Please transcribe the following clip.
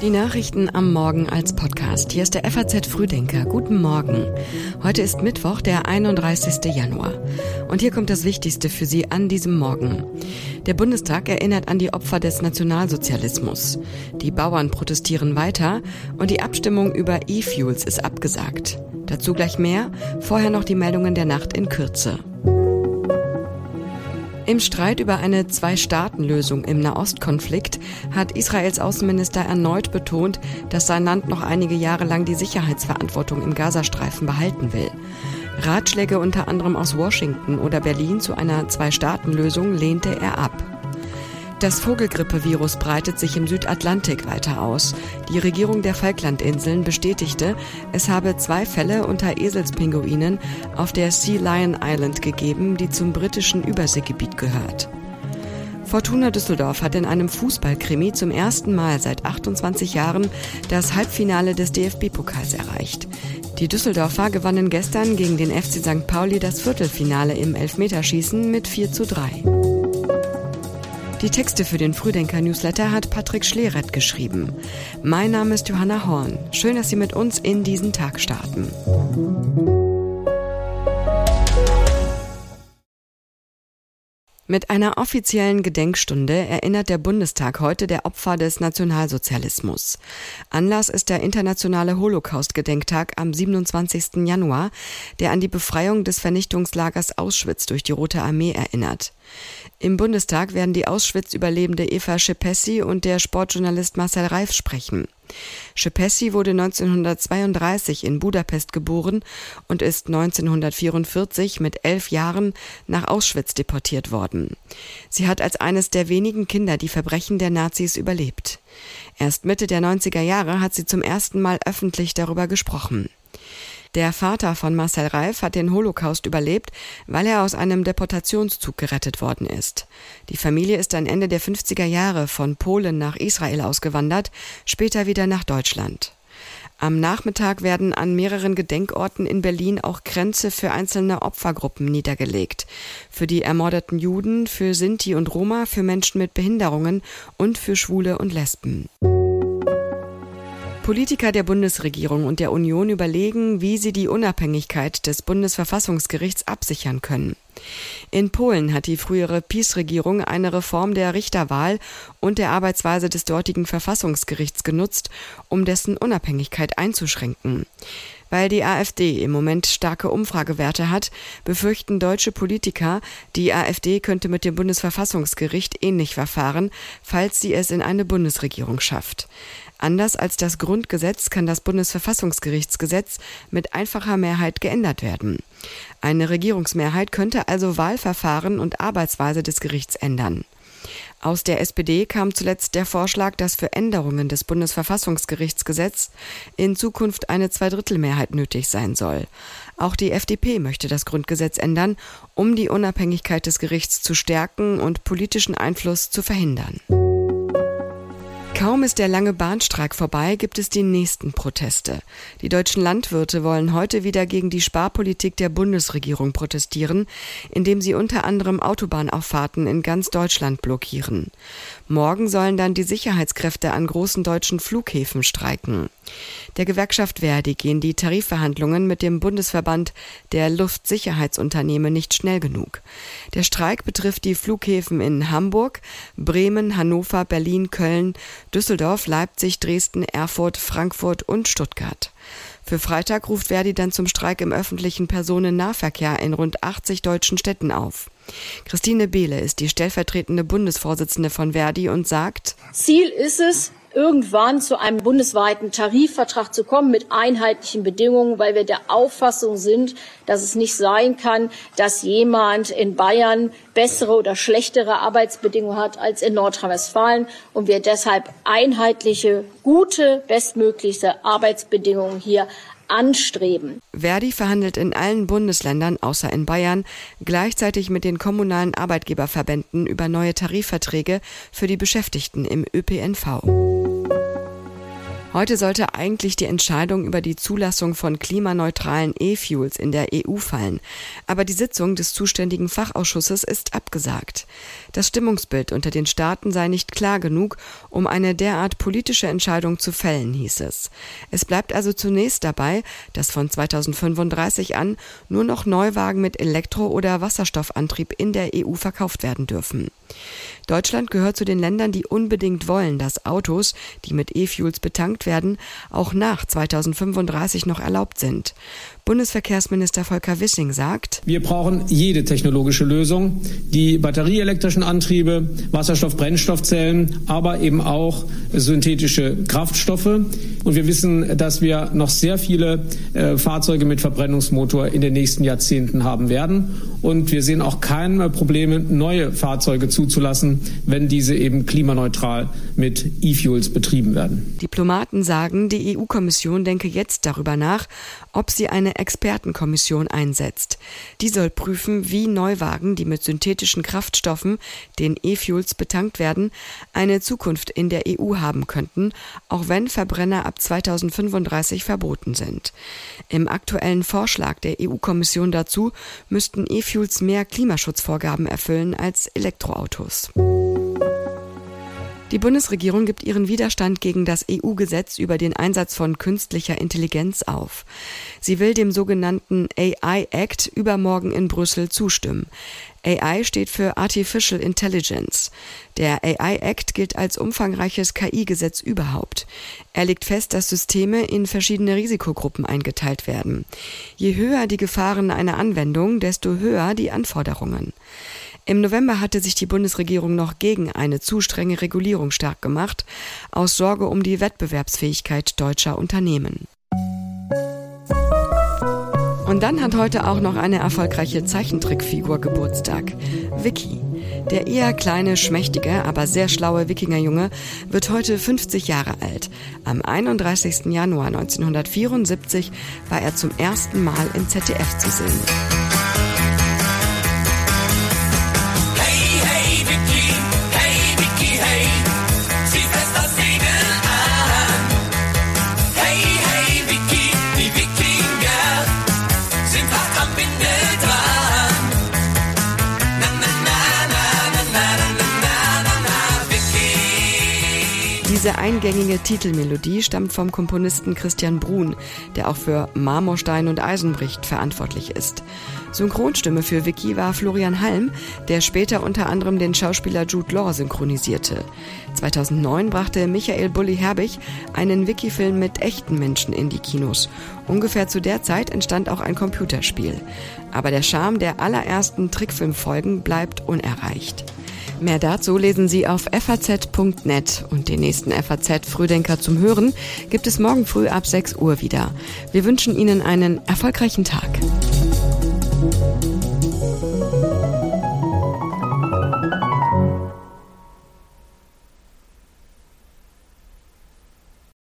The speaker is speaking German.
Die Nachrichten am Morgen als Podcast. Hier ist der FAZ Frühdenker. Guten Morgen. Heute ist Mittwoch, der 31. Januar. Und hier kommt das Wichtigste für Sie an diesem Morgen. Der Bundestag erinnert an die Opfer des Nationalsozialismus. Die Bauern protestieren weiter und die Abstimmung über E-Fuels ist abgesagt. Dazu gleich mehr. Vorher noch die Meldungen der Nacht in Kürze. Im Streit über eine Zwei-Staaten-Lösung im Nahostkonflikt hat Israels Außenminister erneut betont, dass sein Land noch einige Jahre lang die Sicherheitsverantwortung im Gazastreifen behalten will. Ratschläge unter anderem aus Washington oder Berlin zu einer Zwei-Staaten-Lösung lehnte er ab. Das Vogelgrippevirus breitet sich im Südatlantik weiter aus. Die Regierung der Falklandinseln bestätigte, es habe zwei Fälle unter Eselspinguinen auf der Sea Lion Island gegeben, die zum britischen Überseegebiet gehört. Fortuna Düsseldorf hat in einem Fußballkrimi zum ersten Mal seit 28 Jahren das Halbfinale des DFB-Pokals erreicht. Die Düsseldorfer gewannen gestern gegen den FC St. Pauli das Viertelfinale im Elfmeterschießen mit 4 zu 3. Die Texte für den Frühdenker-Newsletter hat Patrick Schleret geschrieben. Mein Name ist Johanna Horn. Schön, dass Sie mit uns in diesen Tag starten. Mit einer offiziellen Gedenkstunde erinnert der Bundestag heute der Opfer des Nationalsozialismus. Anlass ist der internationale Holocaust-Gedenktag am 27. Januar, der an die Befreiung des Vernichtungslagers Auschwitz durch die Rote Armee erinnert. Im Bundestag werden die Auschwitz-Überlebende Eva Schepessi und der Sportjournalist Marcel Reif sprechen. Schepessi wurde 1932 in Budapest geboren und ist 1944 mit elf Jahren nach Auschwitz deportiert worden. Sie hat als eines der wenigen Kinder die Verbrechen der Nazis überlebt. Erst Mitte der 90er Jahre hat sie zum ersten Mal öffentlich darüber gesprochen. Der Vater von Marcel Reif hat den Holocaust überlebt, weil er aus einem Deportationszug gerettet worden ist. Die Familie ist dann Ende der 50er Jahre von Polen nach Israel ausgewandert, später wieder nach Deutschland. Am Nachmittag werden an mehreren Gedenkorten in Berlin auch Grenze für einzelne Opfergruppen niedergelegt. Für die ermordeten Juden, für Sinti und Roma, für Menschen mit Behinderungen und für Schwule und Lesben. Politiker der Bundesregierung und der Union überlegen, wie sie die Unabhängigkeit des Bundesverfassungsgerichts absichern können. In Polen hat die frühere PiS-Regierung eine Reform der Richterwahl und der Arbeitsweise des dortigen Verfassungsgerichts genutzt, um dessen Unabhängigkeit einzuschränken. Weil die AfD im Moment starke Umfragewerte hat, befürchten deutsche Politiker, die AfD könnte mit dem Bundesverfassungsgericht ähnlich verfahren, falls sie es in eine Bundesregierung schafft. Anders als das Grundgesetz kann das Bundesverfassungsgerichtsgesetz mit einfacher Mehrheit geändert werden. Eine Regierungsmehrheit könnte also Wahlverfahren und Arbeitsweise des Gerichts ändern. Aus der SPD kam zuletzt der Vorschlag, dass für Änderungen des Bundesverfassungsgerichtsgesetz in Zukunft eine Zweidrittelmehrheit nötig sein soll. Auch die FDP möchte das Grundgesetz ändern, um die Unabhängigkeit des Gerichts zu stärken und politischen Einfluss zu verhindern. Kaum ist der lange Bahnstreik vorbei, gibt es die nächsten Proteste. Die deutschen Landwirte wollen heute wieder gegen die Sparpolitik der Bundesregierung protestieren, indem sie unter anderem Autobahnauffahrten in ganz Deutschland blockieren. Morgen sollen dann die Sicherheitskräfte an großen deutschen Flughäfen streiken. Der Gewerkschaft Verdi gehen die Tarifverhandlungen mit dem Bundesverband der Luftsicherheitsunternehmen nicht schnell genug. Der Streik betrifft die Flughäfen in Hamburg, Bremen, Hannover, Berlin, Köln, Düsseldorf, Leipzig, Dresden, Erfurt, Frankfurt und Stuttgart. Für Freitag ruft Verdi dann zum Streik im öffentlichen Personennahverkehr in rund 80 deutschen Städten auf. Christine Behle ist die stellvertretende Bundesvorsitzende von Verdi und sagt, Ziel ist es, irgendwann zu einem bundesweiten Tarifvertrag zu kommen mit einheitlichen Bedingungen, weil wir der Auffassung sind, dass es nicht sein kann, dass jemand in Bayern bessere oder schlechtere Arbeitsbedingungen hat als in Nordrhein-Westfalen und wir deshalb einheitliche, gute, bestmöglichste Arbeitsbedingungen hier anstreben. Verdi verhandelt in allen Bundesländern außer in Bayern gleichzeitig mit den kommunalen Arbeitgeberverbänden über neue Tarifverträge für die Beschäftigten im ÖPNV. Heute sollte eigentlich die Entscheidung über die Zulassung von klimaneutralen E-Fuels in der EU fallen. Aber die Sitzung des zuständigen Fachausschusses ist abgesagt. Das Stimmungsbild unter den Staaten sei nicht klar genug, um eine derart politische Entscheidung zu fällen, hieß es. Es bleibt also zunächst dabei, dass von 2035 an nur noch Neuwagen mit Elektro- oder Wasserstoffantrieb in der EU verkauft werden dürfen. Deutschland gehört zu den Ländern, die unbedingt wollen, dass Autos, die mit E-Fuels betankt werden, auch nach 2035 noch erlaubt sind. Bundesverkehrsminister Volker Wissing sagt, wir brauchen jede technologische Lösung, die batterieelektrischen Antriebe, Wasserstoff-Brennstoffzellen, aber eben auch synthetische Kraftstoffe. Und wir wissen, dass wir noch sehr viele äh, Fahrzeuge mit Verbrennungsmotor in den nächsten Jahrzehnten haben werden. Und wir sehen auch keine Probleme, neue Fahrzeuge zuzulassen, wenn diese eben klimaneutral mit E-Fuels betrieben werden. Diplomaten sagen, die EU-Kommission denke jetzt darüber nach, ob sie eine Expertenkommission einsetzt. Die soll prüfen, wie Neuwagen, die mit synthetischen Kraftstoffen, den E-Fuels betankt werden, eine Zukunft in der EU haben könnten, auch wenn Verbrenner ab 2035 verboten sind. Im aktuellen Vorschlag der EU-Kommission dazu müssten E-Fuels mehr Klimaschutzvorgaben erfüllen als Elektroautos. Die Bundesregierung gibt ihren Widerstand gegen das EU-Gesetz über den Einsatz von künstlicher Intelligenz auf. Sie will dem sogenannten AI Act übermorgen in Brüssel zustimmen. AI steht für Artificial Intelligence. Der AI Act gilt als umfangreiches KI-Gesetz überhaupt. Er legt fest, dass Systeme in verschiedene Risikogruppen eingeteilt werden. Je höher die Gefahren einer Anwendung, desto höher die Anforderungen. Im November hatte sich die Bundesregierung noch gegen eine zu strenge Regulierung stark gemacht, aus Sorge um die Wettbewerbsfähigkeit deutscher Unternehmen. Und dann hat heute auch noch eine erfolgreiche Zeichentrickfigur Geburtstag. Vicky. Der eher kleine, schmächtige, aber sehr schlaue Wikingerjunge wird heute 50 Jahre alt. Am 31. Januar 1974 war er zum ersten Mal im ZDF zu sehen. Diese eingängige Titelmelodie stammt vom Komponisten Christian Brun, der auch für Marmorstein und Eisenbricht verantwortlich ist. Synchronstimme für Vicky war Florian Halm, der später unter anderem den Schauspieler Jude Law synchronisierte. 2009 brachte Michael Bulli Herbig einen Vicky-Film mit echten Menschen in die Kinos. Ungefähr zu der Zeit entstand auch ein Computerspiel. Aber der Charme der allerersten Trickfilmfolgen bleibt unerreicht. Mehr dazu lesen Sie auf faz.net und den nächsten FAZ Frühdenker zum Hören gibt es morgen früh ab 6 Uhr wieder. Wir wünschen Ihnen einen erfolgreichen Tag.